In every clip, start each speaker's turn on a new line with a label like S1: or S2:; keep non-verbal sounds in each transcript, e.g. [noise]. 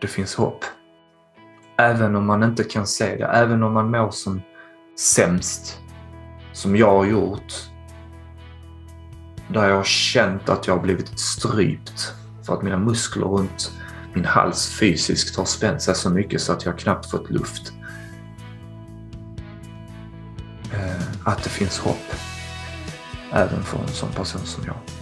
S1: det finns hopp. Även om man inte kan se det, även om man mår som sämst, som jag har gjort, där jag har känt att jag har blivit strypt för att mina muskler runt min hals fysiskt har spänt sig så mycket så att jag knappt fått luft. Eh, att det finns hopp. Även för en sån person som jag.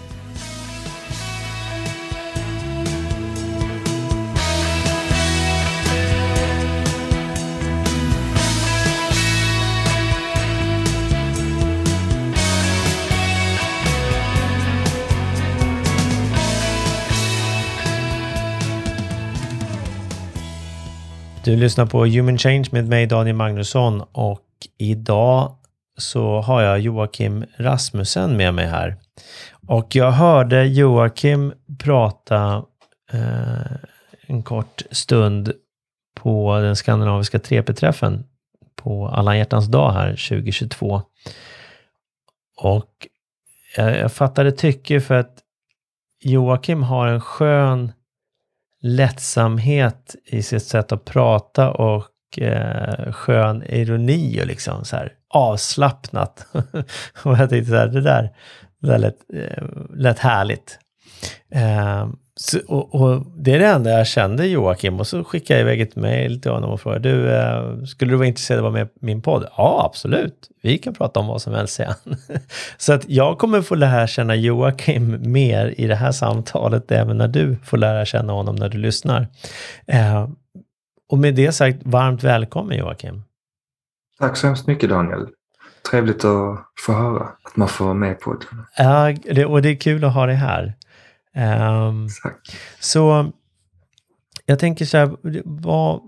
S2: Du lyssnar på Human Change med mig Daniel Magnusson och idag så har jag Joakim Rasmussen med mig här. Och jag hörde Joakim prata eh, en kort stund på den skandinaviska 3P-träffen på alla hjärtans dag här 2022. Och jag, jag fattade tycke för att Joakim har en skön lättsamhet i sitt sätt att prata och eh, skön ironi och liksom så här avslappnat. [laughs] och jag tänkte så här, det där, det där lät, eh, lät härligt. Eh, så, och, och, det är det enda jag kände Joakim och så skickade jag iväg ett mejl till honom och frågade du, eh, skulle du vara intresserad av att vara med i min podd? Ja, absolut. Vi kan prata om vad som helst sen. [laughs] så att jag kommer få lära känna Joakim mer i det här samtalet även när du får lära känna honom när du lyssnar. Eh, och med det sagt, varmt välkommen Joakim.
S1: Tack så hemskt mycket Daniel. Trevligt att få höra att man får vara med på det.
S2: Ja, och det är kul att ha dig här. Um, så jag tänker så här, vad,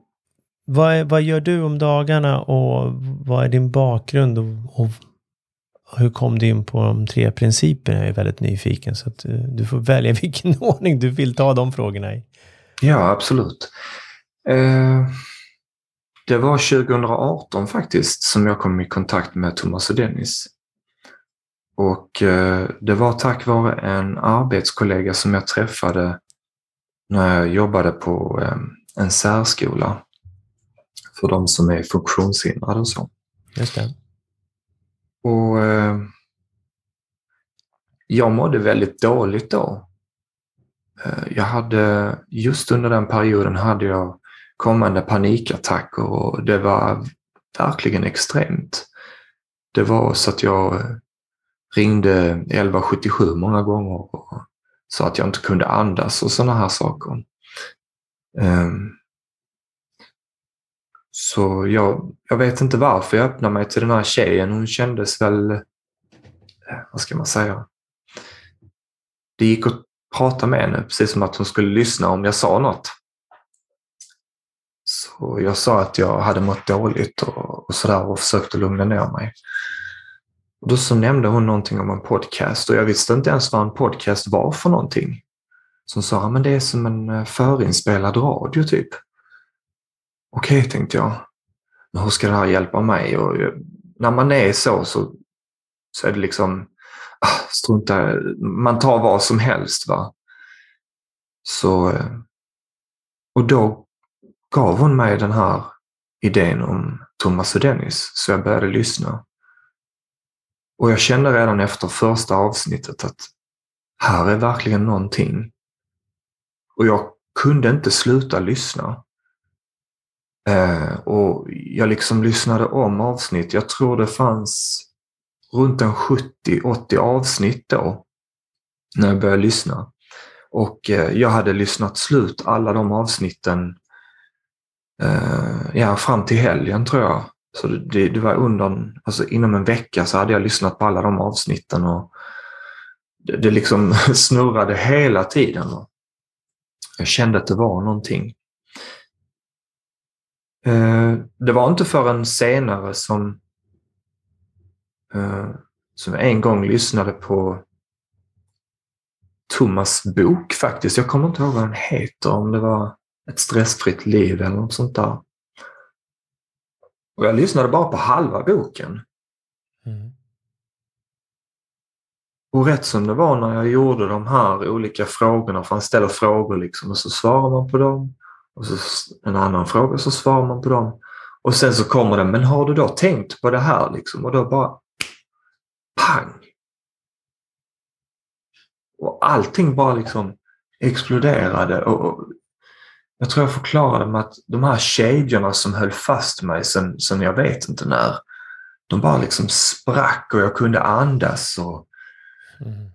S2: vad, är, vad gör du om dagarna och vad är din bakgrund och, och hur kom du in på de tre principerna? Jag är väldigt nyfiken så att uh, du får välja [laughs] vilken ordning du vill ta de frågorna i.
S1: Ja, absolut. Uh, det var 2018 faktiskt som jag kom i kontakt med Thomas och Dennis. Och eh, det var tack vare en arbetskollega som jag träffade när jag jobbade på eh, en särskola för de som är funktionshindrade och så.
S2: Just det.
S1: Och eh, jag mådde väldigt dåligt då. Jag hade, just under den perioden hade jag kommande panikattacker och det var verkligen extremt. Det var så att jag ringde 1177 många gånger och sa att jag inte kunde andas och sådana här saker. Ehm. Så jag, jag vet inte varför jag öppnade mig till den här tjejen. Hon kändes väl, eh, vad ska man säga? Det gick att prata med henne, precis som att hon skulle lyssna om jag sa något. Så jag sa att jag hade mått dåligt och, och sådär och försökte lugna ner mig. Då så nämnde hon någonting om en podcast och jag visste inte ens vad en podcast var för någonting. Så hon sa, men det är som en eh, förinspelad radio typ. Okej, okay, tänkte jag. Men hur ska det här hjälpa mig? Och eh, när man är så, så, så är det liksom, ah, strunta, man tar vad som helst. va. Så, eh, och då gav hon mig den här idén om Thomas och Dennis, så jag började lyssna. Och jag kände redan efter första avsnittet att här är verkligen någonting. Och jag kunde inte sluta lyssna. Eh, och jag liksom lyssnade om avsnitt. Jag tror det fanns runt en 70-80 avsnitt då när jag började lyssna. Och eh, jag hade lyssnat slut alla de avsnitten eh, ja, fram till helgen tror jag. Så det, det var under, alltså inom en vecka så hade jag lyssnat på alla de avsnitten och det, det liksom [laughs] snurrade hela tiden. Jag kände att det var någonting. Eh, det var inte förrän senare som, eh, som jag en gång lyssnade på Thomas bok faktiskt. Jag kommer inte ihåg vad den heter, om det var Ett stressfritt liv eller något sånt där. Och jag lyssnade bara på halva boken. Mm. Och rätt som det var när jag gjorde de här olika frågorna, för han ställer frågor liksom och så svarar man på dem. Och så en annan fråga så svarar man på dem. Och sen så kommer det, men har du då tänkt på det här liksom? Och då bara pang! Och allting bara liksom exploderade. Och jag tror jag förklarade med att de här kedjorna som höll fast mig sen, sen jag vet inte när, de bara liksom sprack och jag kunde andas. Och, mm.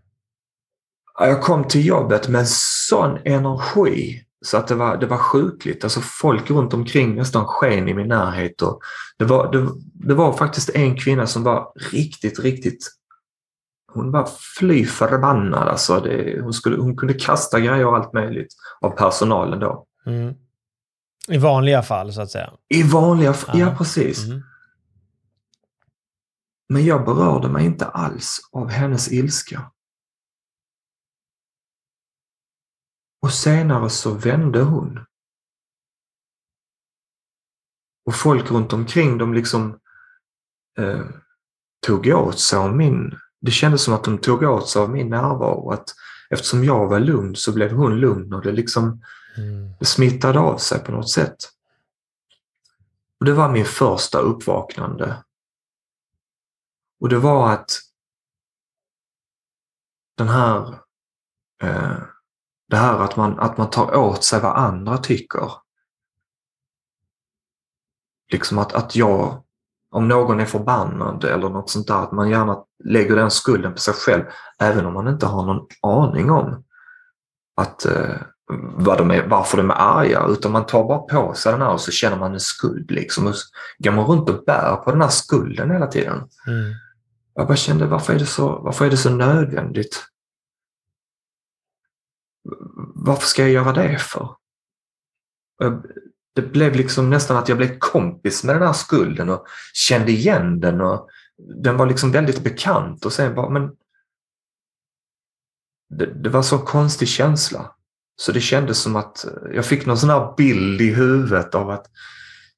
S1: Jag kom till jobbet med sån energi så att det var, det var sjukligt. Alltså folk runt omkring nästan sken i min närhet. Och det, var, det, det var faktiskt en kvinna som var riktigt, riktigt hon var fly förbannad. Alltså det, hon, skulle, hon kunde kasta grejer och allt möjligt av personalen då. Mm.
S2: I vanliga fall så att säga?
S1: I vanliga fall, ja precis. Mm. Men jag berörde mig inte alls av hennes ilska. Och senare så vände hon. Och folk runt omkring de liksom eh, tog åt sig av min... Det kändes som att de tog åt sig av min närvaro. Att eftersom jag var lugn så blev hon lugn och det liksom mm. det smittade av sig på något sätt. Och Det var min första uppvaknande. Och det var att den här eh, det här att man, att man tar åt sig vad andra tycker. Liksom att, att jag, om någon är förbannad eller något sånt där, att man gärna lägger den skulden på sig själv, även om man inte har någon aning om att, eh, vad de är, varför de är arga, utan man tar bara på sig den här och så känner man en skuld. Liksom, och så går man runt och bär på den här skulden hela tiden. Mm. Jag bara kände, varför är det så, varför är det så nödvändigt? varför ska jag göra det för? Det blev liksom nästan att jag blev kompis med den här skulden och kände igen den och den var liksom väldigt bekant och sen bara, men det, det var så konstig känsla. Så det kändes som att jag fick någon sån här bild i huvudet av att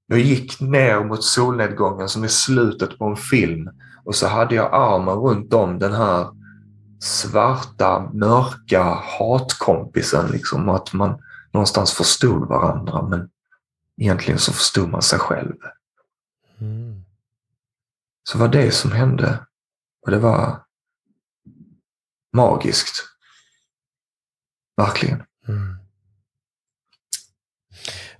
S1: jag gick ner mot solnedgången som i slutet på en film och så hade jag armen runt om den här svarta, mörka hatkompisen. Liksom, att man någonstans förstod varandra men egentligen så förstod man sig själv. Mm. Så var det som hände. Och det var magiskt. Verkligen. Mm.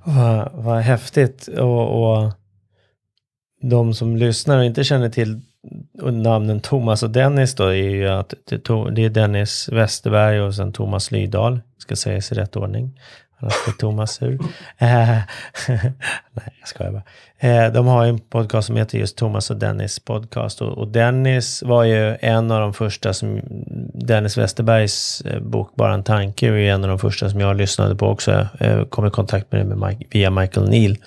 S2: Vad, vad häftigt. Och, och de som lyssnar och inte känner till namnen Thomas och Dennis då är ju att det är Dennis Westerberg och sen Thomas Lydahl, ska sägas i rätt ordning. Annars blir Thomas sur. Eh, [laughs] nej, jag skojar bara. Eh, de har en podcast som heter just Thomas och Dennis podcast. Och, och, Dennis var ju en av de första som... Dennis Westerbergs eh, bok Bara en tanke är en av de första som jag lyssnade på också. Jag kom i kontakt med det med Mike, via Michael Neal.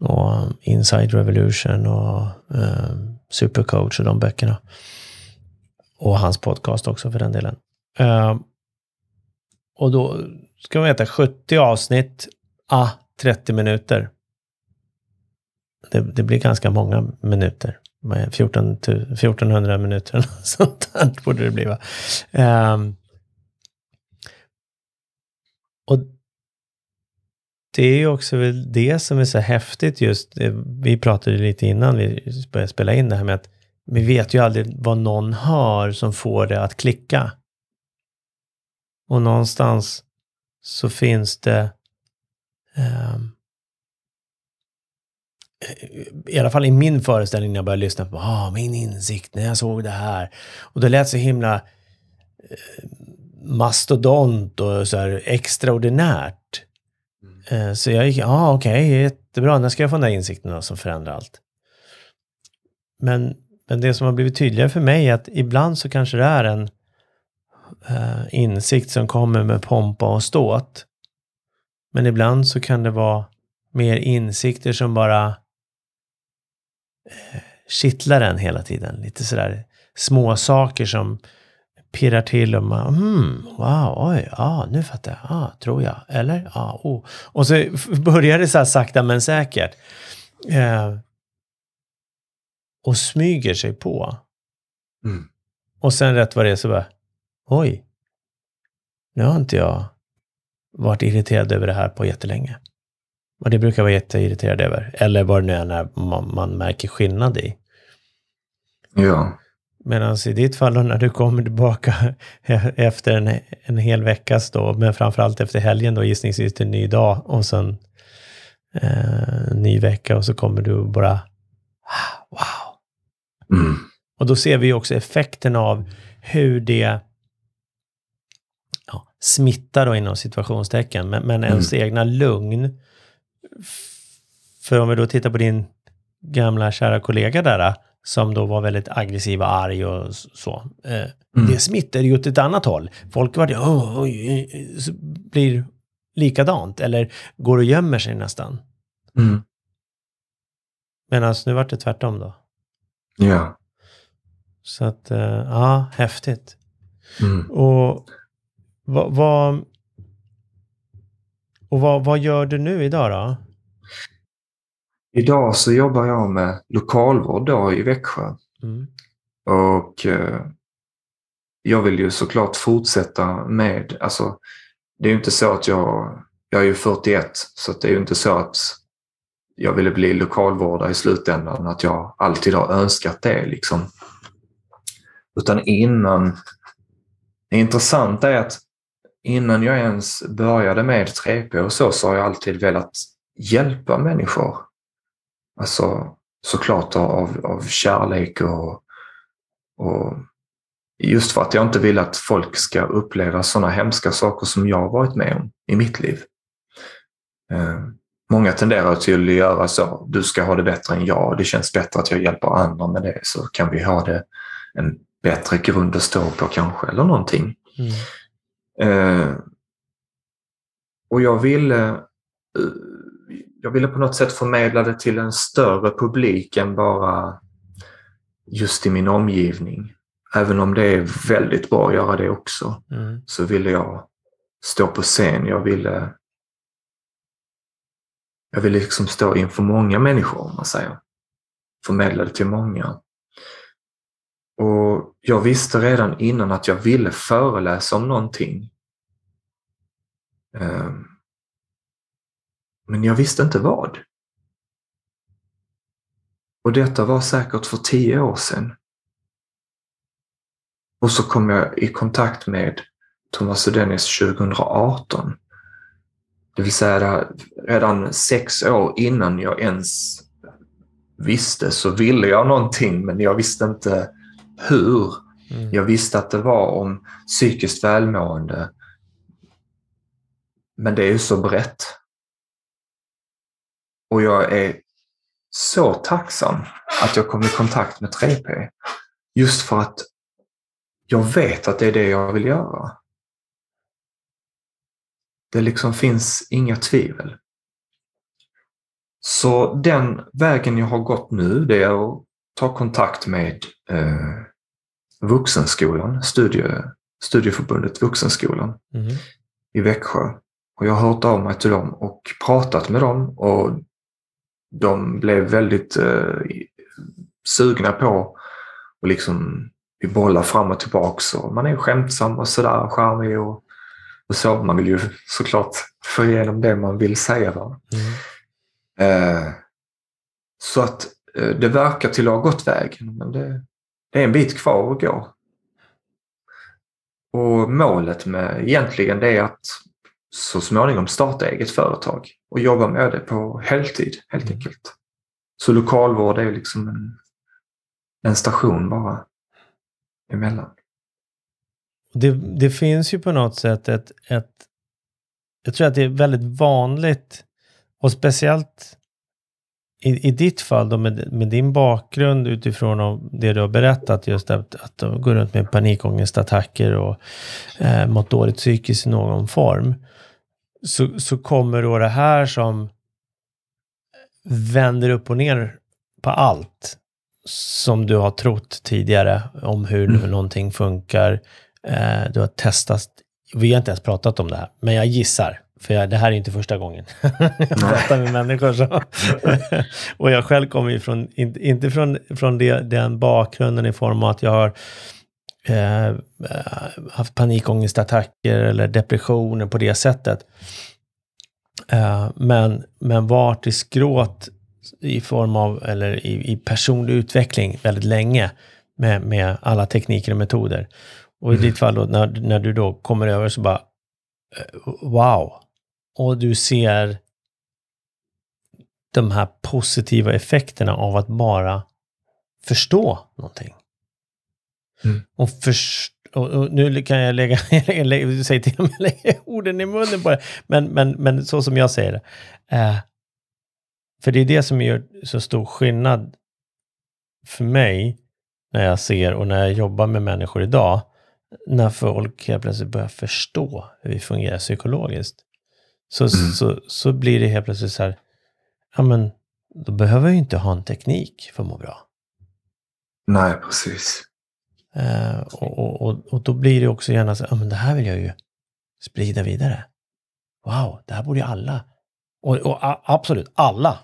S2: Och eh, Inside Revolution och um, Supercoach och de böckerna. Och hans podcast också för den delen. Och då ska man veta 70 avsnitt, ah, 30 minuter. Det, det blir ganska många minuter. 14, 1400 minuter eller sånt där [laughs] borde det bli va. Um, och det är ju också väl det som är så häftigt just, eh, vi pratade lite innan vi började spela in det här med att vi vet ju aldrig vad någon hör som får det att klicka. Och någonstans så finns det um, i alla fall i min föreställning när jag började lyssna på ah, min insikt när jag såg det här. Och det lät så himla eh, mastodont och så här extraordinärt. Eh, så jag gick, ja ah, okej, okay, jättebra, när ska jag få den där insikten då, som förändrar allt? Men, men det som har blivit tydligare för mig är att ibland så kanske det är en insikt som kommer med pompa och ståt. Men ibland så kan det vara mer insikter som bara uh, kittlar en hela tiden. Lite sådär små saker som pirrar till och man, mm, wow, oj, ja, nu fattar jag, ah, tror jag, eller, ja, oh. Och så börjar det så här sakta men säkert. Eh, och smyger sig på. Mm. Och sen rätt vad det är så bara, oj, nu har inte jag varit irriterad över det här på jättelänge. Och det brukar jag vara jätteirriterad över. Eller vad det nu är när man, man märker skillnad i.
S1: Ja.
S2: Medan i ditt fall då, när du kommer tillbaka [laughs] efter en, en hel veckas då, men framförallt efter helgen då gissningsvis till en ny dag och sen eh, ny vecka och så kommer du bara ah, wow.
S1: Mm.
S2: Och då ser vi också effekten av hur det ja, smittar då inom situationstecken, men, men ens egna lugn. För om vi då tittar på din gamla kära kollega där, som då var väldigt aggressiv och arg och så. Eh,
S1: Mm.
S2: Det smittar ju åt ett annat håll. Folk var oh, blir likadant, eller går och gömmer sig nästan.
S1: Mm.
S2: Medan nu vart det tvärtom då.
S1: Ja.
S2: Så att, eh, ja, häftigt.
S1: Mm.
S2: Och vad, vad, och vad, vad gör du nu idag då?
S1: Idag så jobbar jag med lokalvård då i Växjö.
S2: Mm.
S1: Och eh, jag vill ju såklart fortsätta med, alltså det är ju inte så att jag, jag är ju 41, så det är ju inte så att jag ville bli lokalvårdare i slutändan, att jag alltid har önskat det liksom. Utan innan, det intressanta är att innan jag ens började med 3P och så, så har jag alltid velat hjälpa människor. Alltså såklart av, av kärlek och, och just för att jag inte vill att folk ska uppleva sådana hemska saker som jag har varit med om i mitt liv. Eh, många tenderar till att göra så. Du ska ha det bättre än jag. Det känns bättre att jag hjälper andra med det så kan vi ha det en bättre grund att stå på kanske eller någonting.
S2: Mm.
S1: Eh, och jag ville, eh, jag ville på något sätt förmedla det till en större publik än bara just i min omgivning. Även om det är väldigt bra att göra det också,
S2: Mm.
S1: så ville jag stå på scen. Jag ville, jag ville liksom stå inför många människor, om man säger. Förmedla det till många. Och jag visste redan innan att jag ville föreläsa om någonting. Ehm. Men jag visste inte vad. Och detta var säkert för tio år sedan. Och så kom jag i kontakt med Thomas Dennis 2018. Det vill säga redan sex år innan jag ens visste så ville jag någonting men jag visste inte hur.
S2: Mm.
S1: Jag visste att det var om psykiskt välmående. Men det är ju så brett. Och jag är så tacksam att jag kom i kontakt med 3P. Just för att jag vet att det är det jag vill göra. Det liksom finns inga tvivel. Så den vägen jag har gått nu, det är att ta kontakt med eh, Vuxenskolan, studie, Studieförbundet Vuxenskolan
S2: Mm.
S1: i Växjö. Och jag har hört av mig till dem och pratat med dem och de blev väldigt eh, sugna på och liksom vi bollar fram och tillbaks och man är skämtsam och sådär, charmig och, och så. Man vill ju såklart få igenom det man vill säga. Va?
S2: Mm.
S1: Eh, så att eh, det verkar till att ha gått vägen, men det, det är en bit kvar att gå. Och målet med egentligen det är att så småningom starta eget företag och jobba med det på heltid helt enkelt. Så lokalvård är liksom en, en station bara emellan.
S2: Det, det finns ju på något sätt ett, ett... Jag tror att det är väldigt vanligt och speciellt i, i ditt fall då med, med din bakgrund utifrån det du har berättat just att, att du går runt med panikångestattacker och eh, mått dåligt psykiskt i någon form. Så, så kommer då det här som vänder upp och ner på allt som du har trott tidigare om hur
S1: Mm.
S2: någonting funkar. Eh, du har testat, vi har inte ens pratat om det här, men jag gissar, för jag, det här är inte första gången [laughs] jag pratar med människor. Så. [laughs] och jag själv kommer ju från, inte, från, från det, den bakgrunden i form av att jag har eh, haft panikångestattacker eller depressioner på det sättet. Eh, men, men varit i skråt i form av, eller i, i personlig utveckling väldigt länge med, med alla tekniker och metoder. Och i mm. ditt fall då, när, när du då kommer över så bara, eh, wow. Och du ser de här positiva effekterna av att bara förstå någonting. Mm. Och, först, och, och, nu kan jag lägga, [laughs] du säger till och med [laughs] lägga orden i munnen på det, men, men, men så som jag säger det. Eh, för det är det som gör så stor skillnad för mig när jag ser och när jag jobbar med människor idag, när folk helt plötsligt börjar förstå hur vi fungerar psykologiskt. Så, mm. så, så blir det helt plötsligt så här, ja men då behöver jag ju inte ha en teknik för att må bra.
S1: Nej, precis.
S2: Uh, och, och, och då blir det också gärna så, ja men det här vill jag ju sprida vidare. Wow, det här borde ju alla. Och, och absolut, alla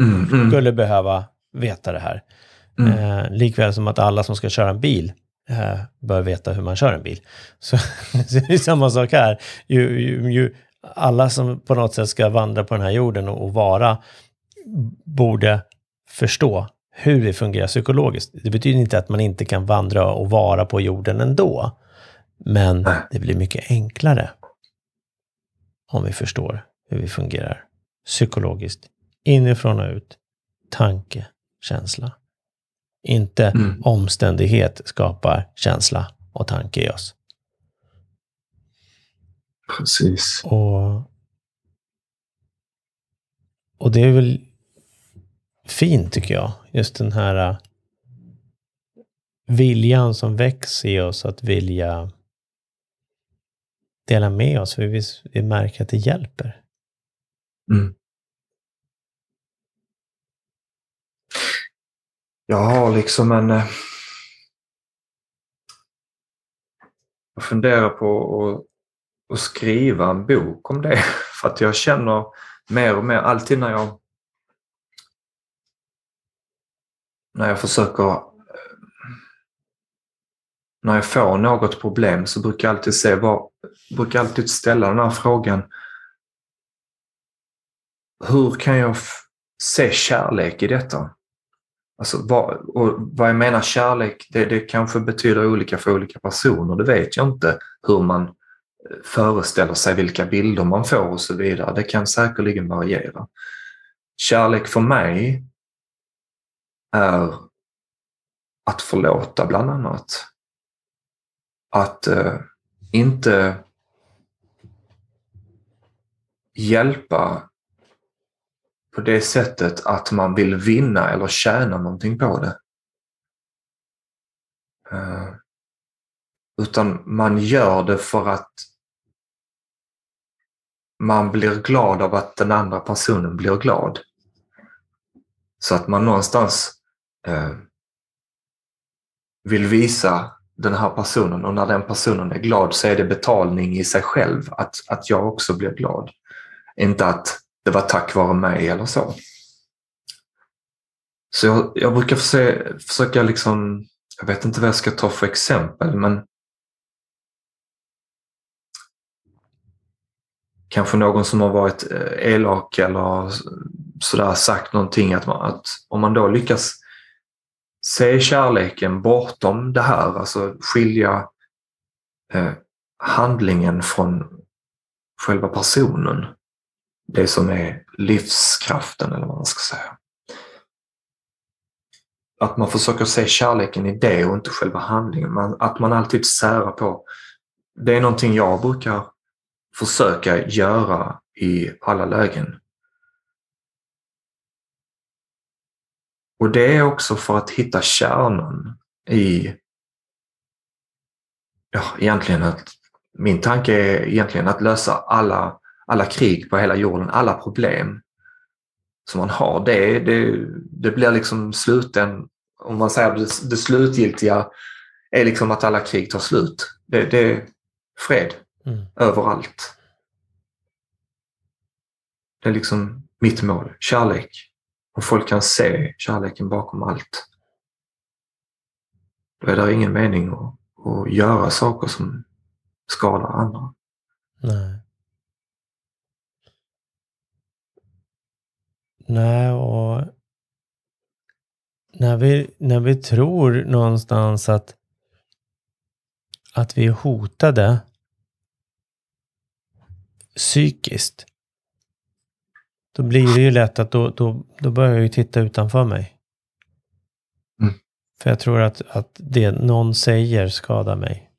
S2: mm, mm. skulle behöva veta det här. Mm. Eh, likväl som att alla som ska köra en bil eh, bör veta hur man kör en bil. Så, [laughs] så det är samma sak här. Ju, ju, ju, alla som på något sätt ska vandra på den här jorden och, och vara borde förstå hur det fungerar psykologiskt. Det betyder inte att man inte kan vandra och vara på jorden ändå. Men det blir mycket enklare om vi förstår hur vi fungerar psykologiskt. Inifrån och ut. Tanke, känsla. Inte mm. omständighet skapar känsla och tanke i oss.
S1: Precis.
S2: Och, och det är väl fint tycker jag. Just den här uh, viljan som väcks i oss att vilja dela med oss. För vi, vi märker att det hjälper. Mm.
S1: Jag har liksom en... Eh, jag funderar på och skriva en bok om det. [laughs] För att jag känner mer och mer, alltid när jag när jag försöker eh, när jag får något problem så brukar jag alltid se var, brukar alltid ställa den här frågan. Hur kan jag se kärlek i detta? Alltså, vad, och vad jag menar kärlek, det, det kanske betyder olika för olika personer. Det vet jag inte hur man föreställer sig vilka bilder man får och så vidare. Det kan säkerligen variera. Kärlek för mig är att förlåta bland annat. Att eh, inte hjälpa på det sättet att man vill vinna eller tjäna någonting på det. Eh, utan man gör det för att man blir glad av att den andra personen blir glad. Så att man någonstans eh, vill visa den här personen och när den personen är glad så är det betalning i sig själv att, att jag också blir glad. Inte att det var tack vare mig eller så. Så jag, jag brukar försöka, försöka liksom, jag vet inte vad jag ska ta för exempel, men kanske någon som har varit eh, elak eller sådär sagt någonting, att, man, att om man då lyckas se kärleken bortom det här, alltså skilja eh, handlingen från själva personen det som är livskraften eller vad man ska säga. Att man försöker se kärleken i det och inte själva handlingen. Man, att man alltid särar på. Det är någonting jag brukar försöka göra i alla lägen. Och det är också för att hitta kärnan i, ja egentligen att, min tanke är egentligen att lösa alla alla krig på hela jorden, alla problem som man har. Det, det, det blir liksom sluten, om man säger det, det slutgiltiga är liksom att alla krig tar slut. Det, det är fred mm. överallt. Det är liksom mitt mål, kärlek. Och folk kan se kärleken bakom allt. Då är det ingen mening att, och göra saker som skadar andra.
S2: Nej. Nej, och när vi, när vi tror någonstans att, att vi är hotade psykiskt, då blir det ju lätt att då, då, då börjar jag ju titta utanför mig.
S1: Mm.
S2: För jag tror att, att det någon säger skadar mig.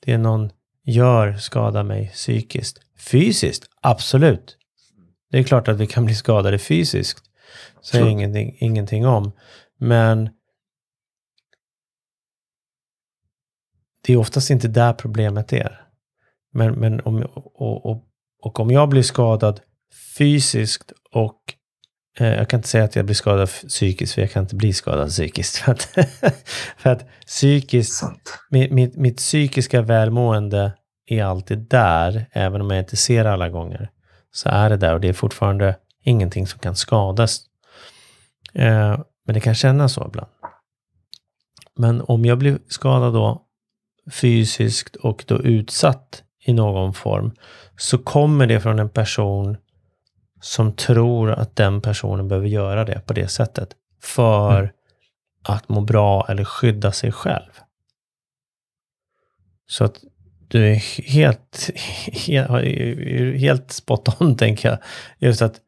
S2: Det någon gör skadar mig psykiskt. Fysiskt, absolut. Det är klart att vi kan bli skadade fysiskt. Säger
S1: Sure.
S2: ingenting, ingenting om. Men det är oftast inte där problemet är. Men, men om, och, och, och om jag blir skadad fysiskt och eh, jag kan inte säga att jag blir skadad psykiskt, för jag kan inte bli skadad psykiskt. [laughs] För att, för att psykiskt, mitt, mitt, mitt psykiska välmående är alltid där, även om jag inte ser alla gånger. Så är det där och det är fortfarande ingenting som kan skadas. Eh, men det kan kännas så ibland. Men om jag blir skadad då fysiskt och då utsatt i någon form så kommer det från en person som tror att den personen behöver göra det på det sättet för
S1: Mm.
S2: att må bra eller skydda sig själv. Så att du är helt, helt, helt spot on, [laughs] tänker jag. Just att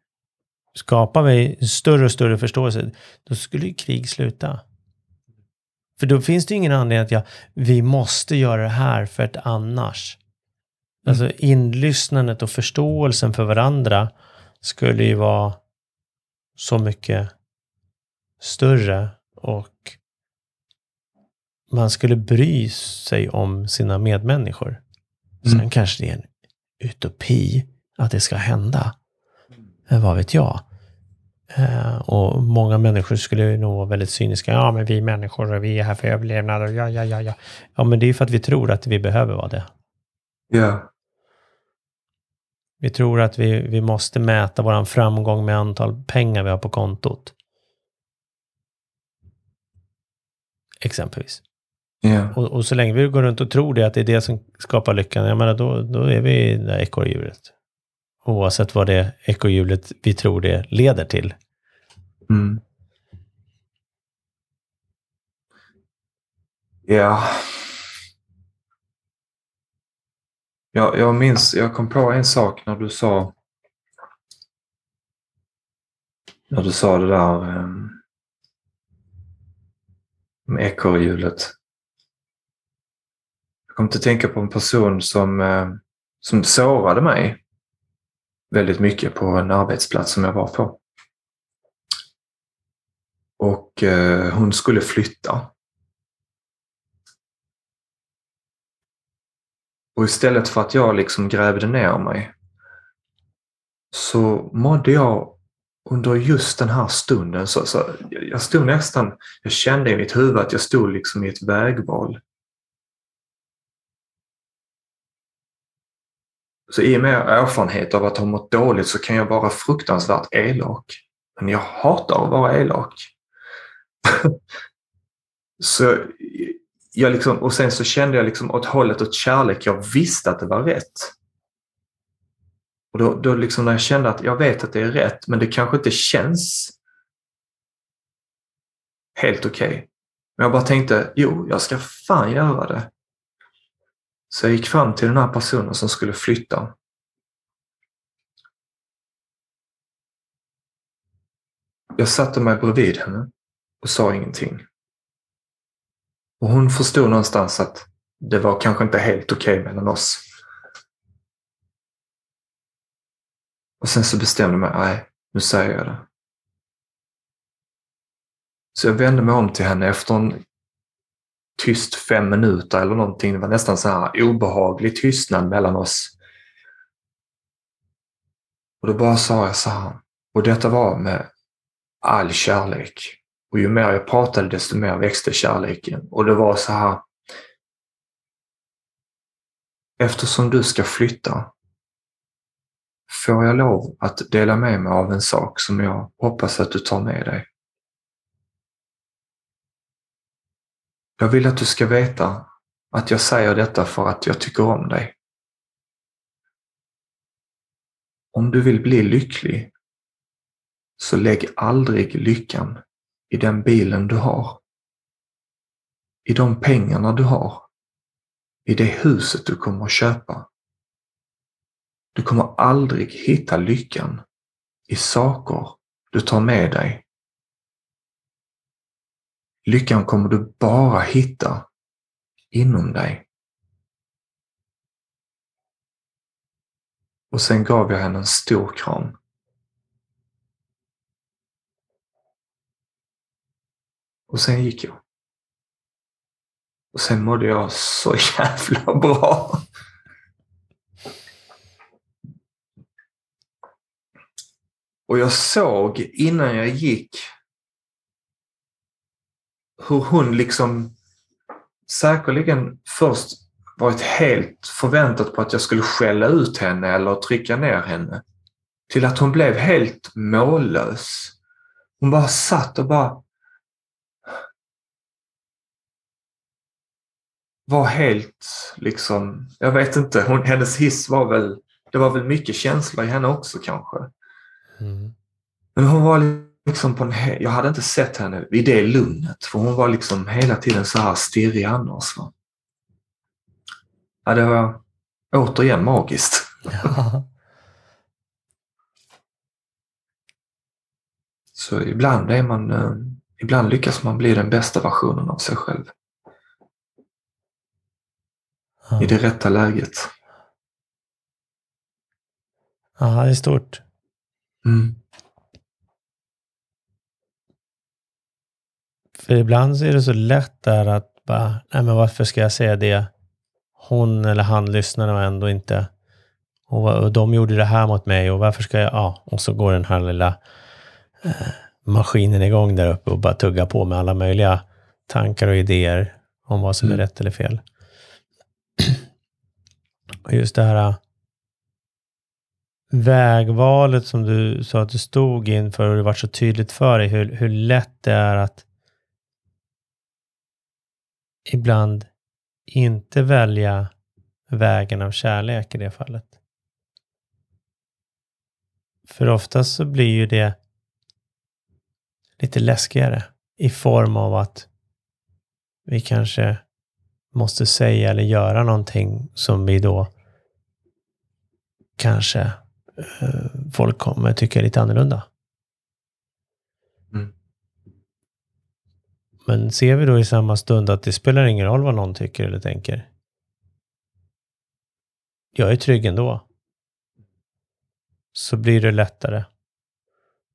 S2: skapa mig en större och större förståelse, då skulle ju krig sluta. För då finns det ingen anledning att jag, vi måste göra det här för att annars. Alltså inlyssnandet och förståelsen för varandra skulle ju vara så mycket större och man skulle bry sig om sina medmänniskor. Sen
S1: Mm.
S2: kanske det är en utopi att det ska hända. Eh, Vad vet jag? Eh, och många människor skulle ju nog vara väldigt cyniska. Ja, men vi människor, och vi är här för överlevnad. Och ja, ja, ja, ja. Ja, men det är ju för att vi tror att vi behöver vara det.
S1: Ja,
S2: Vi tror att vi, vi måste mäta vår framgång med antal pengar vi har på kontot. Exempelvis.
S1: ja,
S2: Och, och så länge vi går runt och tror det, att det är det som skapar lyckan, jag menar då, då är vi i det där ekorrhjulet. Oavsett vad det ekorrhjulet vi tror det leder till.
S1: mm. ja. Jag, jag minns, jag kom på en sak när du sa när du sa det där ehm, um, med ekorrhjulet. Jag kom att tänka på en person som, ehm, som sårade mig väldigt mycket på en arbetsplats som jag var på. Och eh, hon skulle flytta. Och istället för att jag liksom grävde ner mig så mådde jag under just den här stunden, så, så jag stod nästan, jag kände i mitt huvud att jag stod liksom i ett vägval. Så i och med erfarenhet av att ha mått dåligt så kan jag vara fruktansvärt elak. Men jag hatar att vara elak. [laughs] så jag liksom, och sen så kände jag liksom åt hållet åt kärlek. Jag visste att det var rätt. Och då, då liksom när jag kände att jag vet att det är rätt, men det kanske inte känns helt okej. Okay. Men jag bara tänkte, jo, jag ska fan göra det. Så jag gick fram till den här personen som skulle flytta. Jag satte mig bredvid henne och sa ingenting. Och hon förstod någonstans att det var kanske inte helt okej okay mellan oss. Och sen så bestämde jag mig, nej, nu säger jag det. Så jag vände mig om till henne efter en tyst fem minuter eller någonting. Det var nästan så här obehaglig tystnad mellan oss. Och då bara sa jag så här, och detta var med all kärlek. Och ju mer jag pratade desto mer växte kärleken. Och det var så här. Eftersom du ska flytta får jag lov att dela med mig av en sak som jag hoppas att du tar med dig. Jag vill att du ska veta att jag säger detta för att jag tycker om dig. Om du vill bli lycklig, så lägg aldrig lyckan i den bilen du har, i de pengarna du har, i det huset du kommer att köpa. Du kommer aldrig hitta lyckan i saker du tar med dig. Lyckan kommer du bara hitta inom dig. Och sen gav jag henne en stor kram. Och sen gick jag. Och sen mådde jag så [laughs] jävla bra. Och jag såg innan jag gick hur hon liksom säkerligen först varit helt förväntat på att jag skulle skälla ut henne eller trycka ner henne. Till att hon blev helt mållös. Hon bara satt och bara var helt liksom, jag vet inte, hon, hennes hiss var väl, det var väl mycket känsla i henne också kanske. Mm. Men hon var liksom på en, jag hade inte sett henne i det lugnet för hon var liksom hela tiden så här stirrig annars. Va? Ja, det var återigen magiskt. Ja. Så ibland är man, eh, ibland lyckas man bli den bästa versionen av sig själv. Ja. I det rätta läget.
S2: Ja, det är stort. Mm. För ibland så är det så lätt där att bara, nej men varför ska jag säga det? Hon eller han lyssnar och ändå inte. Och, och de gjorde det här mot mig och varför ska jag, ja, och så går den här lilla eh, maskinen igång där uppe och bara tuggar på med alla möjliga tankar och idéer om vad som mm. är rätt eller fel. [clears throat] och just det här äh, vägvalet som du sa att du stod inför och det var så tydligt för dig hur, hur lätt det är att ibland inte välja vägen av kärlek i det fallet. För oftast så blir ju det lite läskigare i form av att vi kanske måste säga eller göra någonting som vi då kanske eh, folk kommer tycka är lite annorlunda. Men ser vi då i samma stund att det spelar ingen roll vad någon tycker eller tänker. Jag är trygg ändå. Så blir det lättare.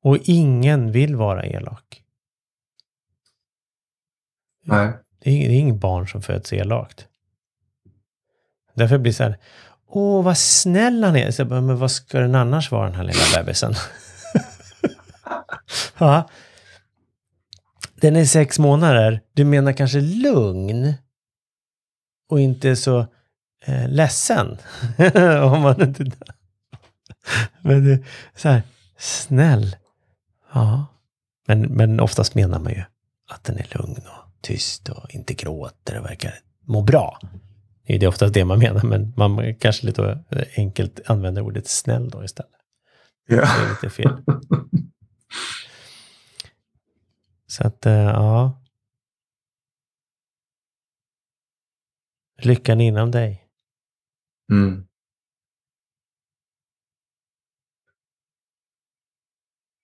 S2: Och ingen vill vara elak.
S1: Nej.
S2: Det är, inget barn som föds elakt. Därför blir det så här, åh vad snäll han är. Så bara, men vad ska den annars vara den här lilla bebisen? [laughs] ja, den är sex månader. Du menar kanske lugn? Och inte så eh, ledsen? [laughs] Om man inte... men du, så här, snäll. Ja. Men, men oftast menar man ju att den är lugn och tyst och inte gråter och verkar må bra. Det är oftast det man menar, men man kanske lite enkelt använder ordet snäll då istället.
S1: Ja.
S2: Det är lite fel. [laughs] Så att, eh, ja. Lyckan inom dig.
S1: Mm.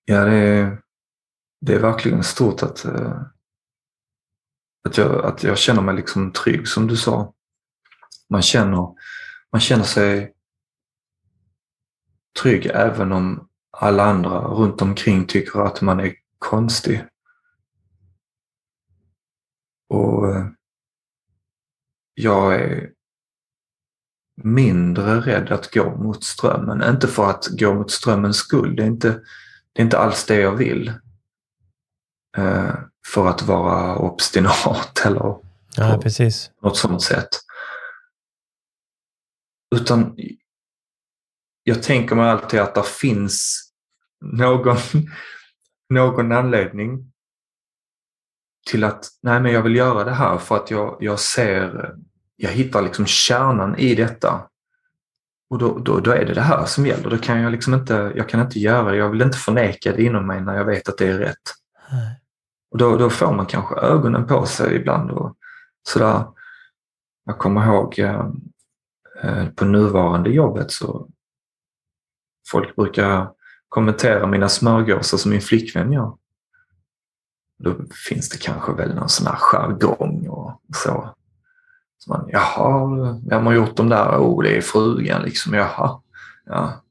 S1: Ja, det är, det är verkligen stort att, eh, att, jag, att jag känner mig liksom trygg, som du sa. Man känner, man känner sig trygg även om alla andra runt omkring tycker att man är konstig. Och eh, jag är mindre rädd att gå mot strömmen. Inte för att gå mot strömmens skull. Det är inte, det är inte alls det jag vill. Eh, för att vara obstinat [laughs] eller
S2: ja, precis.
S1: något sånt sätt. Utan jag tänker mig alltid att det finns någon, [laughs] någon anledning till att nej men jag vill göra det här för att jag, jag ser jag hittar liksom kärnan i detta. Och då, då, då är det det här som gäller. Då kan jag liksom inte, jag kan inte göra det. Jag vill inte förneka det inom mig när jag vet att det är rätt.
S2: Nej.
S1: Och då, då får man kanske ögonen på sig ibland. Och sådär. Jag kommer ihåg eh, eh, på nuvarande jobbet så folk brukar kommentera mina smörgåsar som min flickvän gör. Då finns det kanske väl någon sån här jargong och så. så man, Jaha, vem har gjort de där? Oh, det är frugan liksom. Jaha. Ja.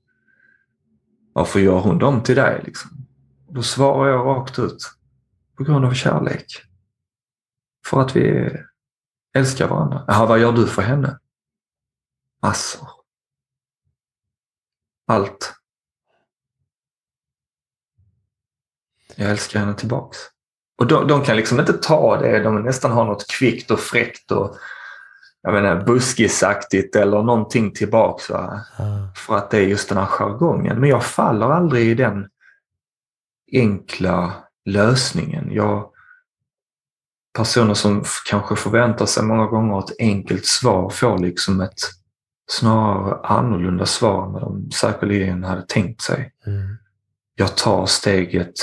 S1: Varför gör hon dem till dig? Liksom? Då svarar jag rakt ut. På grund av kärlek. För att vi älskar varandra. Jaha, vad gör du för henne? Massor. Allt. Jag älskar henne tillbaks. Och de, de kan liksom inte ta det. De nästan har något kvickt och fräckt och jag menar, buskisaktigt eller någonting tillbaks.
S2: Ja.
S1: För att det är just den här jargongen. Men jag faller aldrig i den enkla lösningen. Jag, personer som kanske förväntar sig många gånger ett enkelt svar får liksom ett snarare annorlunda svar än vad de säkerligen hade tänkt sig.
S2: Mm.
S1: Jag tar steget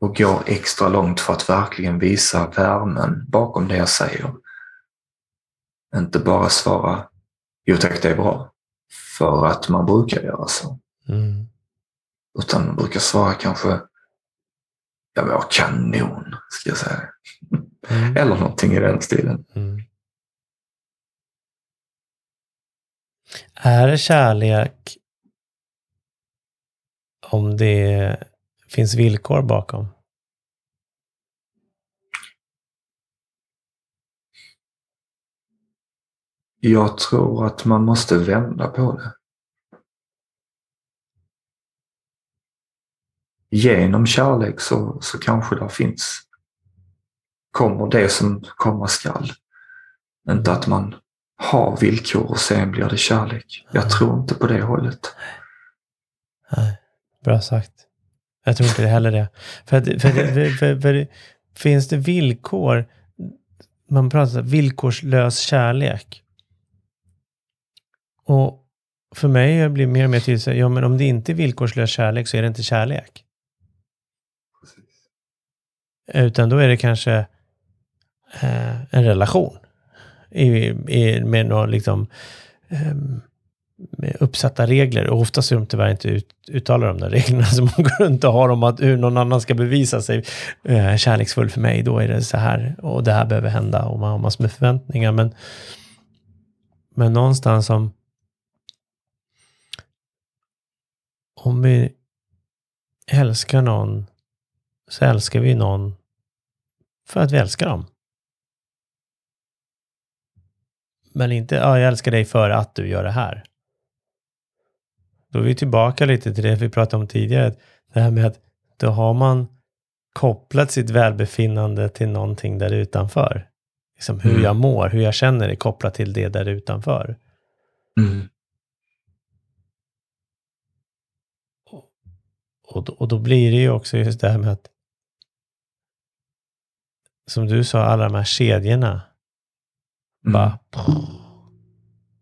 S1: och går extra långt för att verkligen visa värmen bakom det jag säger. Inte bara svara jo tack det är bra. För att man brukar göra så.
S2: Mm.
S1: Utan man brukar svara kanske jag var kanon, ska jag säga.
S2: Mm.
S1: Eller någonting i den stilen.
S2: Mm. Är det kärlek om det finns villkor bakom?
S1: Jag tror att man måste vända på det. Genom kärlek så, så kanske det finns, kommer det som komma skall. Inte att man har villkor och sen blir det kärlek. Jag tror inte på det hållet.
S2: Nej, bra sagt. Jag tror inte det heller det. För, att, för, för, för, för, finns det villkor, man pratar om villkorslös kärlek. Och för mig blir det mer och mer tydligt, ja men om det inte är villkorslös kärlek så är det inte kärlek. Utan då är det kanske eh, en relation. I, i, med några liksom, eh, med uppsatta regler. Och oftast är de tyvärr inte ut, uttalar de där reglerna. [laughs] Så man går runt och har om att hur någon annan ska bevisa sig eh, kärleksfull för mig. Då är det så här och det här behöver hända. Och man har massor med förväntningar. Men, men någonstans som om vi älskar någon så älskar vi någon för att vi älskar dem. Men inte, ja, jag älskar dig för att du gör det här. Då är vi tillbaka lite till det vi pratade om tidigare. Det här med att då har man kopplat sitt välbefinnande till någonting där utanför. Liksom hur
S1: Mm.
S2: jag mår, hur jag känner är kopplat till det där utanför.
S1: Mm.
S2: Och, då- och då blir det ju också just det här med att som du sa, alla de här kedjorna.
S1: Mm.
S2: Bara,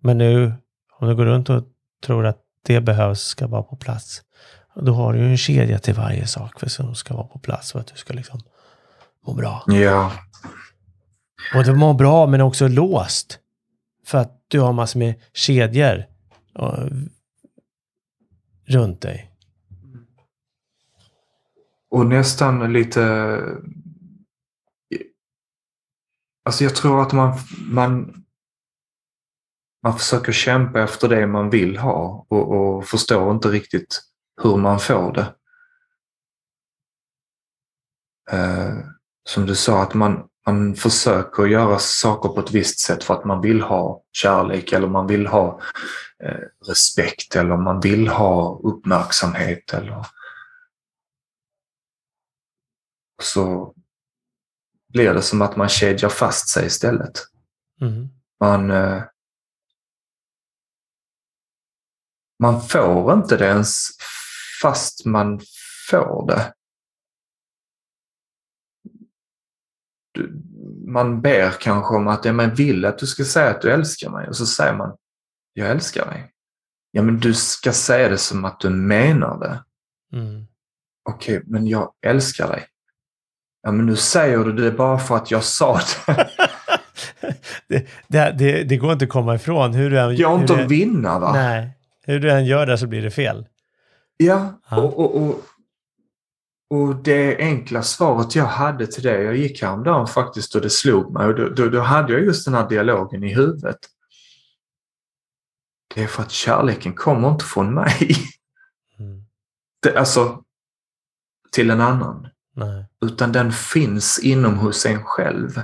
S2: men nu, om du går runt och tror att det behövs ska vara på plats. Då har du ju en kedja till varje sak för som ska vara på plats för att du ska liksom må bra.
S1: Ja,
S2: Och du mår bra men också låst. För att du har massor med kedjor eh, runt dig.
S1: och nästan lite... Alltså jag tror att man, man, man försöker kämpa efter det man vill ha och, och förstår inte riktigt hur man får det. Eh, som du sa, att man, man försöker göra saker på ett visst sätt för att man vill ha kärlek eller man vill ha eh, respekt eller man vill ha uppmärksamhet eller så blir det som att man kedjar fast sig istället.
S2: Mm.
S1: Man, eh, man får inte det ens fast man får det. man ber kanske om att ja, men vill att du ska säga att du älskar mig och så säger man jag älskar dig. Ja, men du ska säga det som att du menar det.
S2: Mm.
S1: Okej, okay, men jag älskar dig. Ja, men nu säger du det bara för att jag sa det. [laughs]
S2: det, det, det, det, går inte att komma ifrån. Hur du än,
S1: går inte
S2: att
S1: vinna va?
S2: Nej, hur du än gör det så blir det fel.
S1: Ja, ja. Och, och, och, och, det enkla svaret jag hade till det, jag gick häromdagen faktiskt och det slog mig och då, då, då hade jag just den här dialogen i huvudet. Det är för att kärleken kommer inte från mig. Mm. Det, alltså, till en annan.
S2: Nej.
S1: Utan den finns inom hos en själv.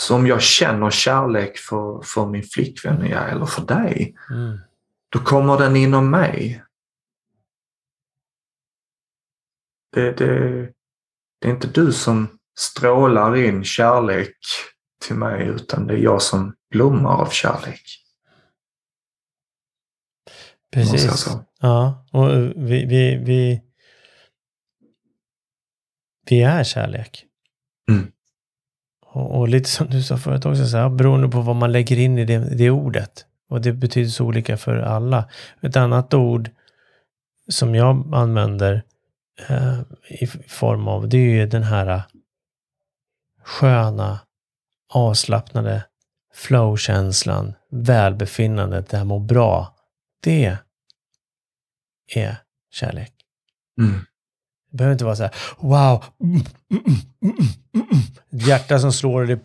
S1: Så om jag känner kärlek för, för min flickvän eller för dig,
S2: mm.
S1: då kommer den inom mig. Det, det, det är inte du som strålar in kärlek till mig utan det är jag som blommar av kärlek.
S2: Precis. Ja, och vi, vi, vi, vi är kärlek.
S1: Mm.
S2: Och, och, lite som du sa förut också, så här, beroende på vad man lägger in i det, det ordet. Och det betyder så olika för alla. Ett annat ord som jag använder eh, i form av, det är ju den här sköna, avslappnade flow-känslan, välbefinnandet, det här må bra. Det är kärlek.
S1: Mm.
S2: Det behöver inte vara så här, wow, mm, mm, ett hjärta som slår och det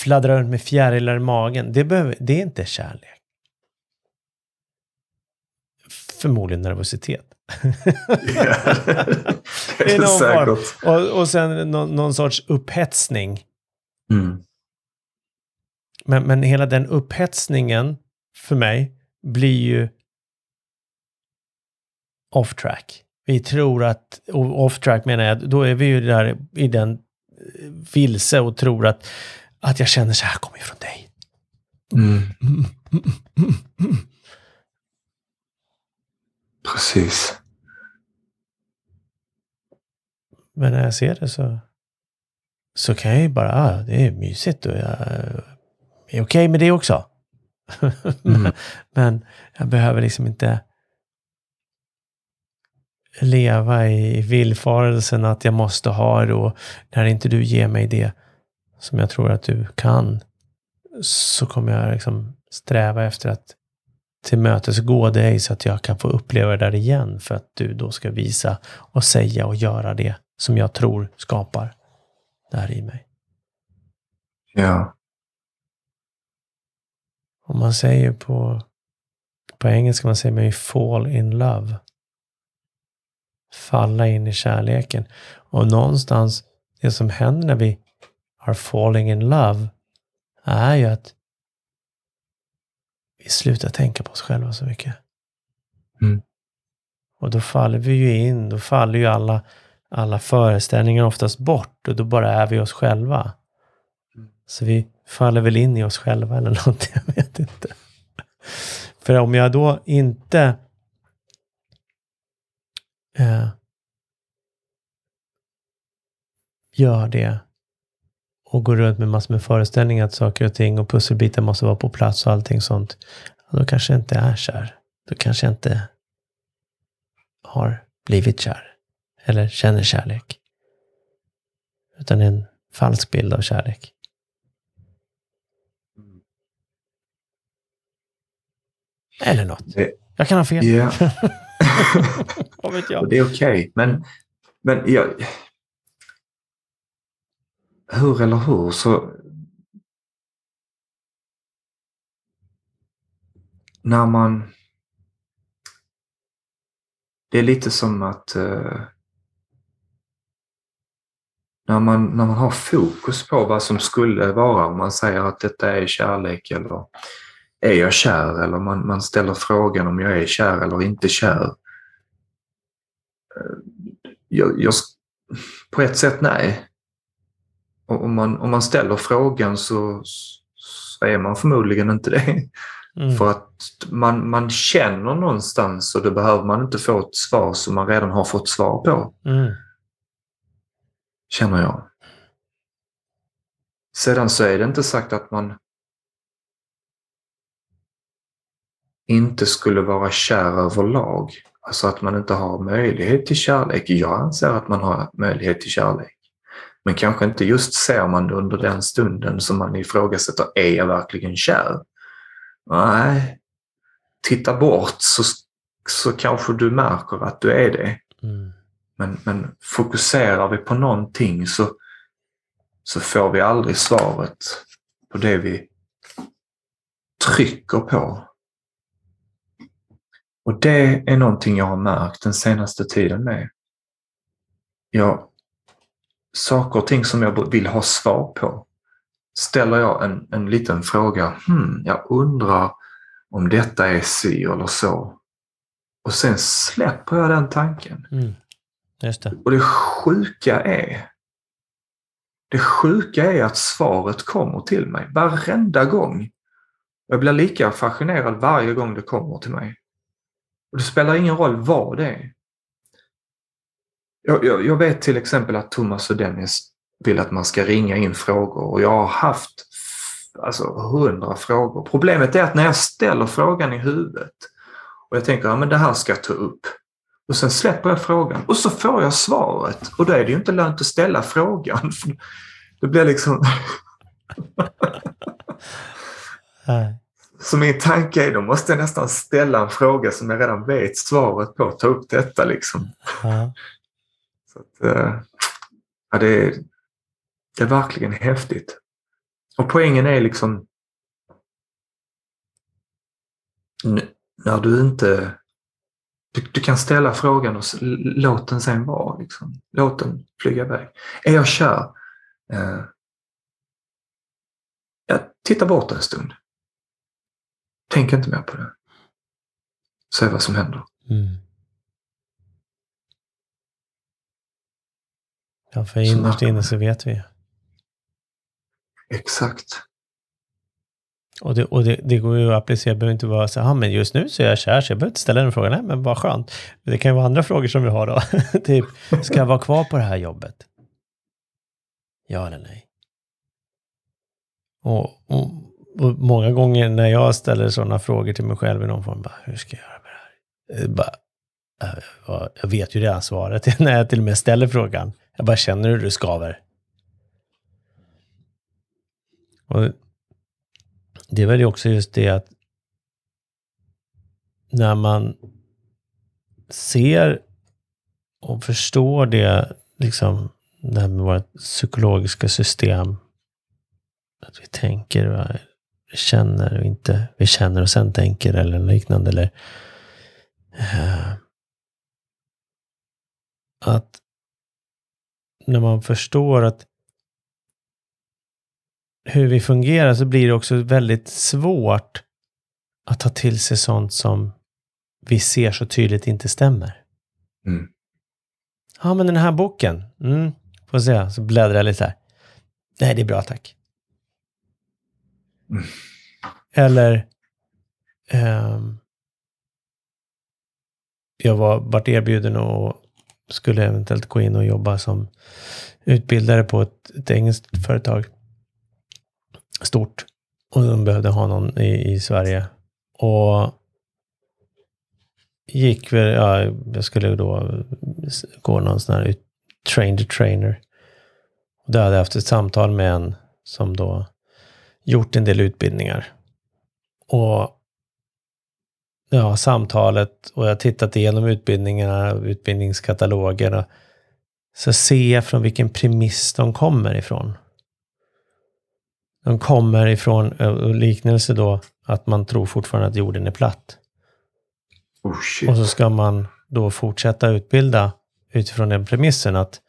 S2: fladdrar runt med fjärilar i magen. Det, behöver, det är inte kärlek. Förmodligen nervositet.
S1: Ja, det är det säkert.
S2: Och, och sen någon, någon sorts upphetsning.
S1: Mm.
S2: Men, men hela den upphetsningen för mig blir ju off track. Vi tror att, off track menar jag, då är vi ju där i den eh, vilse och tror att, att jag känner så här kommer ifrån dig.
S1: Mm. Precis.
S2: Men när jag ser det så, så kan jag ju bara, ah, det är mysigt och jag är okej okay med det också. mm. [laughs] Men jag behöver liksom inte leva i villfarelsen att jag måste ha det och när inte du ger mig det som jag tror att du kan så kommer jag liksom sträva efter att tillmötesgå dig så att jag kan få uppleva det där igen för att du då ska visa och säga och göra det som jag tror skapar där i mig.
S1: Ja.
S2: Och man säger på, på engelska, man säger man fall in love falla in i kärleken. Och någonstans, det som händer när vi are falling in love är ju att vi slutar tänka på oss själva så mycket.
S1: Mm.
S2: Och då faller vi ju in, då faller ju alla, alla föreställningar oftast bort och då bara är vi oss själva. Så vi faller väl in i oss själva eller [laughs] något, jag vet inte. För om jag då inte eh, gör det och går runt med massor med föreställningar att saker och ting och pusselbitar måste vara på plats och allting sånt, då kanske jag inte är kär. Då kanske jag inte har blivit kär eller känner kärlek. Utan en falsk bild av kärlek. Eller något. Jag kan ha fel.
S1: Yeah. [laughs]
S2: Vad vet jag?
S1: Det är okej. Okay. Men, men jag, hur eller hur så när man det är lite som att uh, när, man, när man har fokus på vad som skulle vara, om man säger att detta är kärlek eller är jag kär? Eller man, man ställer frågan om jag är kär eller inte kär. Uh, jag, jag, på ett sätt nej. Och om, man, om man ställer frågan så, så är man förmodligen inte det. Mm. För att man, man känner någonstans och då behöver man inte få ett svar som man redan har fått svar
S2: på. Mm.
S1: Känner jag. Sedan så är det inte sagt att man inte skulle vara kär överlag. Alltså att man inte har möjlighet till kärlek. Jag anser att man har möjlighet till kärlek. Men kanske inte just ser man det under den stunden som man ifrågasätter, är jag verkligen kär? Nej, titta bort så, så kanske du märker att du är det. Mm. Men, men fokuserar vi på någonting så, så får vi aldrig svaret på det vi trycker på. Och det är någonting jag har märkt den senaste tiden med. Jag, saker och ting som jag vill ha svar på ställer jag en, en liten fråga. Hmm, jag undrar om detta är si eller så. Och sen släpper jag den tanken.
S2: Mm. Det.
S1: Och det sjuka är det sjuka är att svaret kommer till mig varenda gång. Jag blir lika fascinerad varje gång det kommer till mig. Och Det spelar ingen roll vad det är. Jag, jag, jag vet till exempel att Thomas och Dennis vill att man ska ringa in frågor och jag har haft alltså hundra frågor. Problemet är att när jag ställer frågan i huvudet och jag tänker att ja, det här ska jag ta upp. Och sen släpper jag frågan och så får jag svaret. Och då är det ju inte lönt att ställa frågan. [laughs] Det blir liksom så min tanke är då måste jag nästan ställa en fråga som jag redan vet svaret på. Ta upp detta liksom. Så att, eh, ja, det, är, det är verkligen häftigt. Och poängen är liksom när du inte... Du, du, kan ställa frågan och låt den sen vara. Liksom. Låt den flyga iväg. Är jag kär? Eh, jag tittar bort en stund. Tänk inte mer på det. Se vad som händer.
S2: Mm. Ja, för innerst inne så vet vi.
S1: Exakt.
S2: Och, det, och det, det, går ju att applicera, det behöver inte vara så här, men just nu så är jag kär så jag behöver inte ställa den frågan. Nej, men vad skönt. Det kan ju vara andra frågor som vi har då. [laughs] typ, ska jag vara kvar på det här jobbet? Ja eller nej? Och, och, och många gånger när jag ställer sådana frågor till mig själv i någon form, bara, hur ska jag göra med det här? Eh, bara, eh, jag vet ju redan svaret [laughs] när jag till och med ställer frågan. Jag bara känner hur det skaver. Och det är väl också just det att när man ser och förstår det, liksom det här med vårt psykologiska system. Att vi tänker, känner och inte, vi känner och sen tänker eller liknande. Eller, uh, att när man förstår att hur vi fungerar så blir det också väldigt svårt att ta till sig sånt som vi ser så tydligt inte stämmer.
S1: Mm.
S2: Ja, men den här boken. Mm, får se. Så bläddrar jag lite här. Nej, det är bra tack. Mm. Eller eh, jag var vart erbjuden och skulle eventuellt gå in och jobba som utbildare på ett, ett engelskt företag. Stort. Och de behövde ha någon i, i Sverige. Och gick väl, ja, jag skulle då gå någon sån här train the trainer. Och då hade jag haft ett samtal med en som då gjort en del utbildningar. Och ja, samtalet och jag har tittat igenom utbildningarna, utbildningskatalogerna. Så ser jag från vilken premiss de kommer ifrån. De kommer ifrån, liknelse då, att man tror fortfarande att jorden är platt.
S1: Oh,
S2: och så ska man då fortsätta utbilda utifrån den premissen att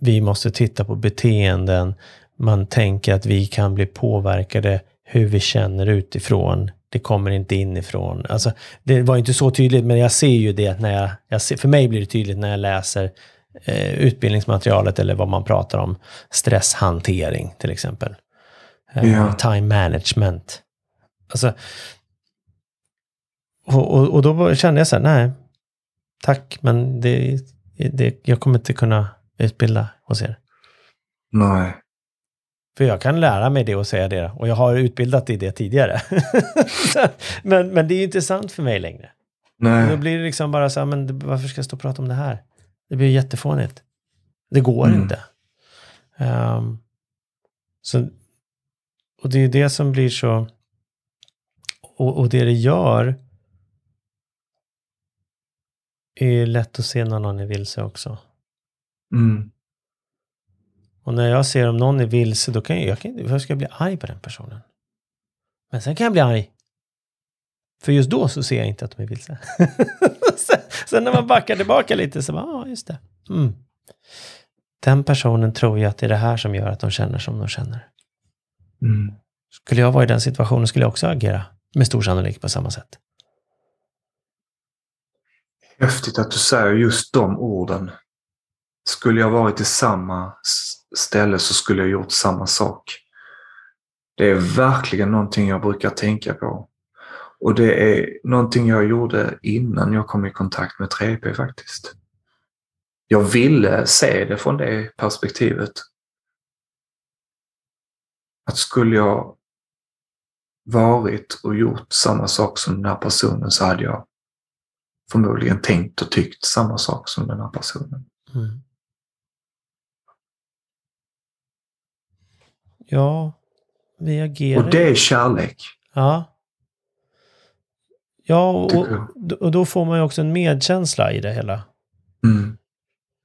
S2: vi måste titta på beteenden. Man tänker att vi kan bli påverkade hur vi känner utifrån. Det kommer inte inifrån. Alltså, det var inte så tydligt, men jag ser ju det när jag, jag ser, för mig blir det tydligt när jag läser eh, utbildningsmaterialet eller vad man pratar om. Stresshantering till exempel. Eh, ja. Time management. Alltså, och, och, och, då kände jag så här, nej, tack, men det, det, jag kommer inte kunna utbilda hos er.
S1: Nej.
S2: För jag kan lära mig det och säga det. Och jag har utbildat i det tidigare. [laughs] men, men det är ju inte sant för mig längre.
S1: Nej.
S2: Då blir det liksom bara så här, men varför ska jag stå och prata om det här? Det blir jättefånigt. Det går
S1: Mm.
S2: inte. Ehm, så, och det är det som blir så... Och, och det det gör är lätt att se när någon är vilse också.
S1: Mm.
S2: Och när jag ser om någon är vilse, då kan jag, jag kan, varför ska jag bli arg på den personen? Men sen kan jag bli arg. För just då så ser jag inte att de är vilse. [laughs] sen, sen när man backar tillbaka lite så bara, ja just det. Mm. Den personen tror ju att det är det här som gör att de känner som de känner.
S1: Mm.
S2: Skulle jag vara i den situationen skulle jag också agera med stor sannolikhet på samma sätt.
S1: Häftigt att du säger just de orden. Skulle jag varit i samma ställe så skulle jag gjort samma sak. Det är verkligen någonting jag brukar tänka på. Och det är någonting jag gjorde innan jag kom i kontakt med 3P faktiskt. Jag ville se det från det perspektivet. Att skulle jag varit och gjort samma sak som den här personen så hade jag förmodligen tänkt och tyckt samma sak som den här personen.
S2: Mm. Ja, vi agerar.
S1: Och det är kärlek.
S2: Ja. Ja, och, och då får man ju också en medkänsla i det hela.
S1: Mm.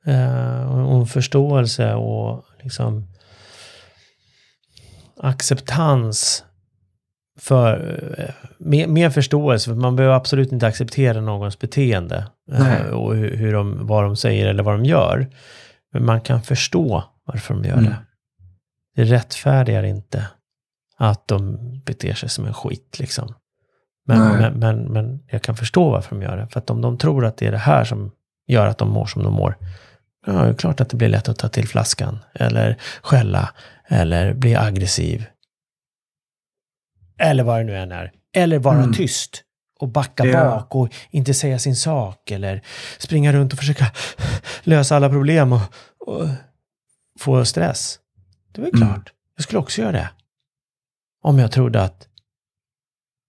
S2: Eh, och och en förståelse och liksom acceptans för eh, mer, mer förståelse. För man behöver absolut inte acceptera någons beteende eh,
S1: Nej.
S2: och hur, hur de, vad de säger eller vad de gör. Men man kan förstå varför de gör
S1: Mm.
S2: det. Det rättfärdigar inte att de beter sig som en skit liksom. Men, men, men, men jag kan förstå varför de gör det. För att om de tror att det är det här som gör att de mår som de mår, ja, det är klart att det blir lätt att ta till flaskan. Eller skälla. Eller bli aggressiv. Eller vad det nu än är. Eller vara
S1: Mm.
S2: tyst. Och backa
S1: Ja.
S2: bak och inte säga sin sak. Eller springa runt och försöka lösa alla problem och, och få stress. Det är väl
S1: Mm.
S2: klart. Jag skulle också göra det. Om jag trodde att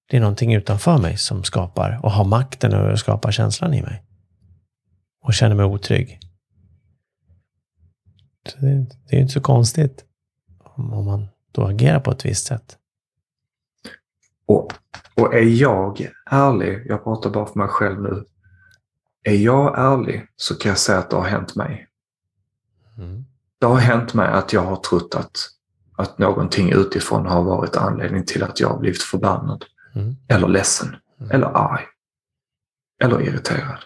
S2: det är någonting utanför mig som skapar och har makten över att skapa känslan i mig. Och känner mig otrygg. Så det, det är ju inte så konstigt om, om man då agerar på ett visst sätt.
S1: Och, och är jag ärlig, jag pratar bara för mig själv nu. Är jag ärlig så kan jag säga att det har hänt mig.
S2: Mm.
S1: Det har hänt mig att jag har trott att, att någonting utifrån har varit anledning till att jag har blivit förbannad.
S2: Mm.
S1: Eller ledsen.
S2: Mm.
S1: Eller arg. Eller irriterad.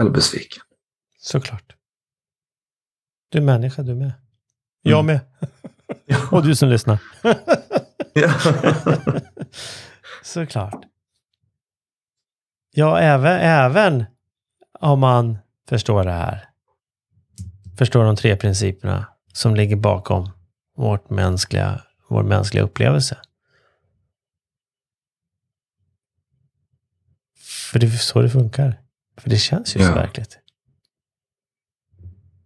S1: Eller besviken.
S2: Såklart. Du är människa du med. Jag
S1: Mm.
S2: med. [laughs] Och du som lyssnar. [laughs] Såklart. Ja, även, även om man förstår det här. Förstår de tre principerna som ligger bakom vårt mänskliga, vår mänskliga upplevelse. För det är så det funkar. För det känns ju så
S1: Ja.
S2: verkligt.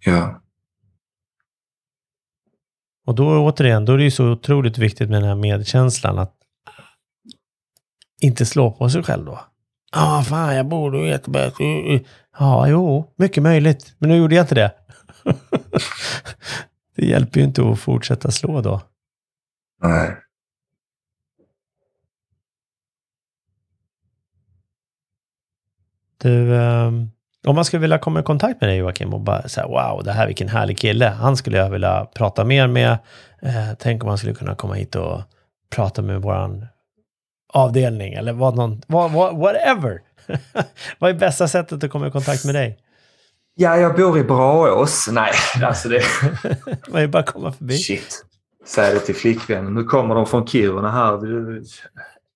S1: ja.
S2: Och då återigen, då är det ju så otroligt viktigt med den här medkänslan att inte slå på sig själv då. Ja, ah, fan, jag borde veta bättre. Ja, jo, mycket möjligt. Men nu gjorde jag inte det. Det hjälper ju inte att fortsätta slå då.
S1: Nej.
S2: Du, ehm, om man skulle vilja komma i kontakt med dig Joakim och bara säga wow, det här vilken härlig kille. Han skulle jag vilja prata mer med. Eh, tänk om han skulle kunna komma hit och prata med våran avdelning eller vad någon, vad, vad, whatever. [laughs] vad är bästa sättet att komma i kontakt med dig?
S1: Ja, jag bor i Braås. Nej, [laughs] alltså det... [laughs]
S2: Vad är bara att komma förbi?
S1: Shit. Säg det till flickvännen. Nu kommer de från Kiruna här.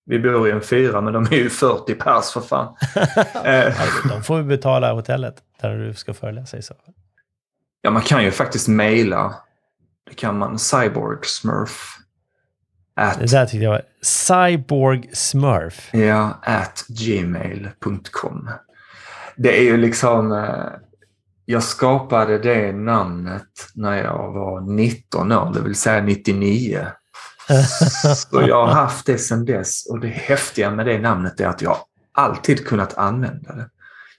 S1: Vi, bor i en fyra, men de är ju 40 pers för fan. [laughs] Eh,
S2: De får ju betala hotellet där du ska föreläsa i så fall.
S1: ja, man kan ju faktiskt mejla. Det kan man. Cyborgsmurf. At,
S2: Det där tyckte jag var Cyborg Smurf.
S1: ja, at gmail.com. Det är ju liksom... jag skapade det namnet när jag var 19 år, det vill säga 99. [laughs] Så jag har haft det sedan dess och det häftiga med det namnet är att jag alltid kunnat använda det.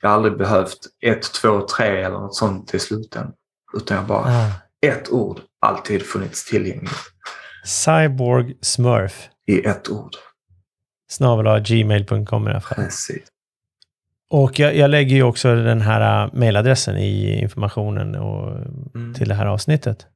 S1: Jag har aldrig behövt ett, två, tre eller något sånt i slutändan. Utan jag bara, ah. ett ord, alltid funnits tillgängligt.
S2: Cyborg Smurf.
S1: I ett ord.
S2: Snabel gmail.com i alla fall.
S1: Precis.
S2: Och jag, jag, lägger ju också den här äh, mejladressen i informationen och, mm. till det här avsnittet.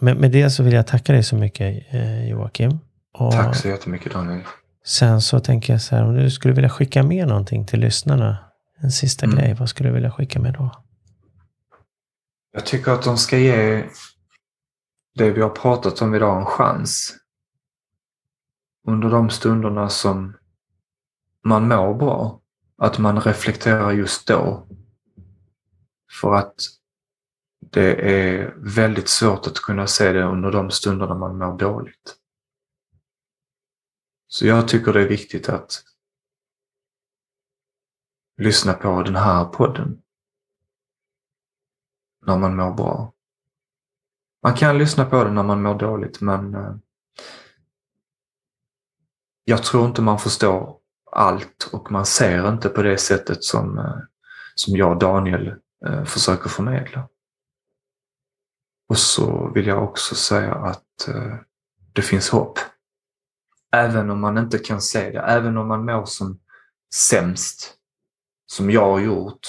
S2: Men med det så vill jag tacka dig så mycket eh, Joakim.
S1: Och Tack så jättemycket Daniel.
S2: Sen så tänker jag så här, om du skulle vilja skicka med någonting till lyssnarna. En sista mm. grej, vad skulle du vilja skicka med då?
S1: Jag tycker att de ska ge det vi har pratat om idag en chans. Under de stunderna som man mår bra. Att man reflekterar just då. För att det är väldigt svårt att kunna se det under de stunderna man mår dåligt. Så jag tycker det är viktigt att lyssna på den här podden när man mår bra. Man kan lyssna på den när man mår dåligt men eh, jag tror inte man förstår allt och man ser inte på det sättet som, eh, som jag och Daniel eh, försöker förmedla. Och så vill jag också säga att eh, det finns hopp. Även om man inte kan se det, även om man mår som sämst, som jag har gjort,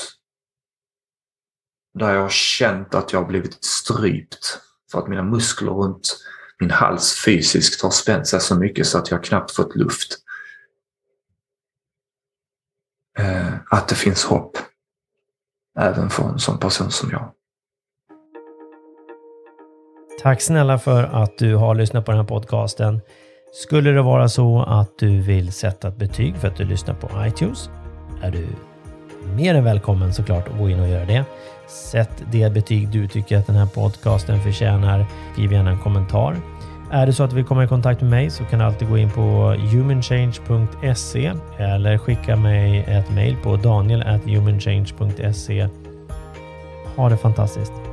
S1: där jag har känt att jag har blivit strypt för att mina muskler runt min hals fysiskt har spänt sig så mycket så att jag knappt fått luft. Eh, att det finns hopp. Även för en sån person som jag.
S2: Tack snälla för att du har lyssnat på den här podcasten. Skulle det vara så att du vill sätta ett betyg för att du lyssnar på iTunes är du mer än välkommen såklart att gå in och göra det. Sätt det betyg du tycker att den här podcasten förtjänar. Skriv gärna en kommentar. Är det så att du vill komma i kontakt med mig så kan du alltid gå in på humanchange.se eller skicka mig ett mejl på daniel.humanchange.se. Ha det fantastiskt!